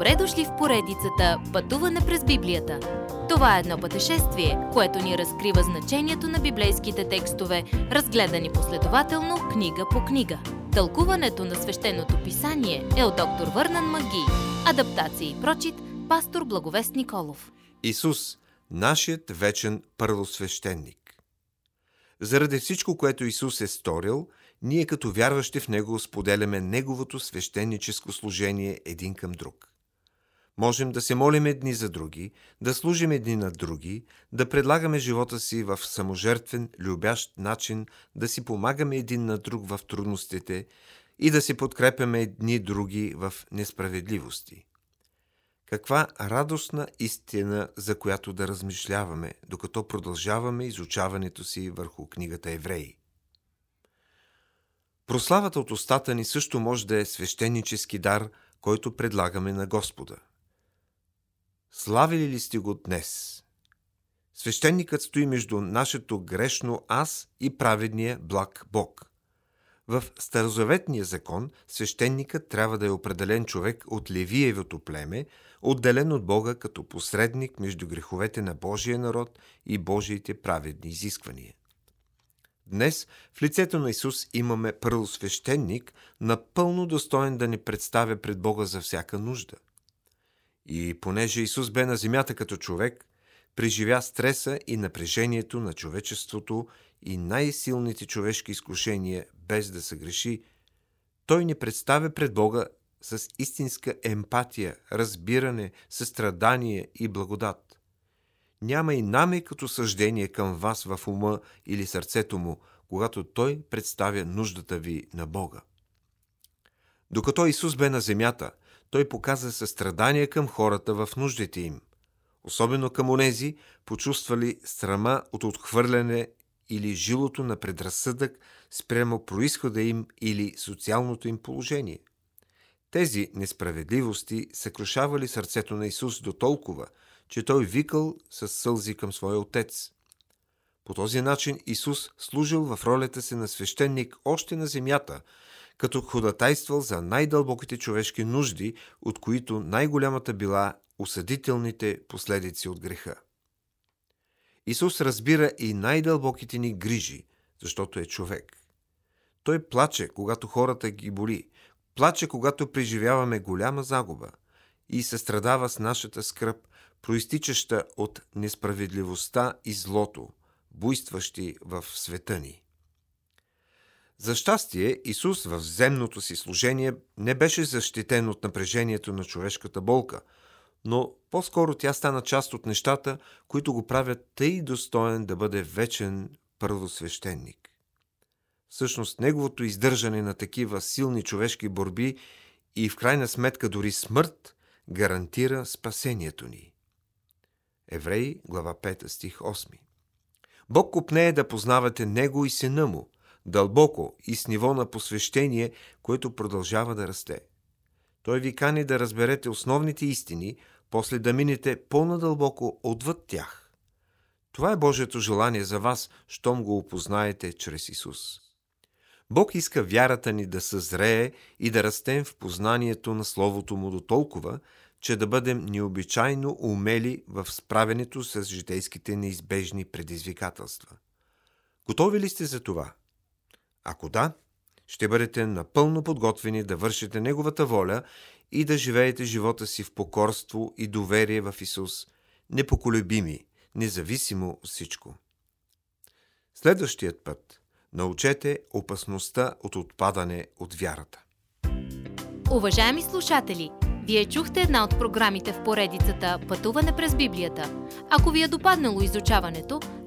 Добре дошли в поредицата Пътуване през Библията. Това е едно пътешествие, което ни разкрива значението на библейските текстове, разгледани последователно книга по книга. Тълкуването на свещеното писание е от доктор Върнан Маги. Адаптация и прочит, пастор Благовест Николов. Исус, нашият вечен първосвещеник. Заради всичко, което Исус е сторил, ние като вярващи в Него споделяме Неговото свещеническо служение един към друг. Можем да се молим едни за други, да служим едни на други, да предлагаме живота си в саможертвен, любящ начин, да си помагаме един на друг в трудностите и да си подкрепяме едни други в несправедливости. Каква радостна истина, за която да размишляваме, докато продължаваме изучаването си върху книгата Евреи. Прославата от устата ни също може да е свещенически дар, който предлагаме на Господа. Славили ли сте го днес? Свещеникът стои между нашето грешно аз и праведния благ Бог. В Старозаветния закон свещеникът трябва да е определен човек от Левиевото племе, отделен от Бога като посредник между греховете на Божия народ и Божиите праведни изисквания. Днес в лицето на Исус имаме първосвещеник, напълно достоен да ни представя пред Бога за всяка нужда. И понеже Исус бе на земята като човек, преживя стреса и напрежението на човечеството и най-силните човешки изкушения без да се греши, той ни представя пред Бога с истинска емпатия, разбиране, състрадание и благодат. Няма и наме като съждение към вас в ума или сърцето му, когато той представя нуждата ви на Бога. Докато Исус бе на земята, той показа състрадание към хората в нуждите им, особено към онези, почувствали срама от отхвърляне или жилото на предразсъдък спрямо происхода им или социалното им положение. Тези несправедливости съкрушавали сърцето на Исус до толкова, че той викал с сълзи към своя отец. По този начин Исус служил в ролята си на свещеник още на земята, като ходатайствал за най-дълбоките човешки нужди, от които най-голямата била осъдителните последици от греха. Исус разбира и най-дълбоките ни грижи, защото е човек. Той плаче, когато хората ги боли, плаче, когато преживяваме голяма загуба и се страдава с нашата скръп, проистичаща от несправедливостта и злото, буйстващи в света ни. За щастие, Исус в земното си служение не беше защитен от напрежението на човешката болка, но по-скоро тя стана част от нещата, които го правят тъй достоен да бъде вечен първосвещеник. Всъщност, неговото издържане на такива силни човешки борби и в крайна сметка дори смърт гарантира спасението ни. Евреи, глава 5, стих 8 Бог купнее да познавате Него и Сина Му, дълбоко и с ниво на посвещение, което продължава да расте. Той ви кани да разберете основните истини, после да минете по-надълбоко отвъд тях. Това е Божието желание за вас, щом го опознаете чрез Исус. Бог иска вярата ни да съзрее и да растем в познанието на Словото Му до толкова, че да бъдем необичайно умели в справенето с житейските неизбежни предизвикателства. Готови ли сте за това? Ако да, ще бъдете напълно подготвени да вършите Неговата воля и да живеете живота си в покорство и доверие в Исус, непоколебими, независимо от всичко. Следващият път научете опасността от отпадане от вярата. Уважаеми слушатели! Вие чухте една от програмите в поредицата Пътуване през Библията. Ако ви е допаднало изучаването,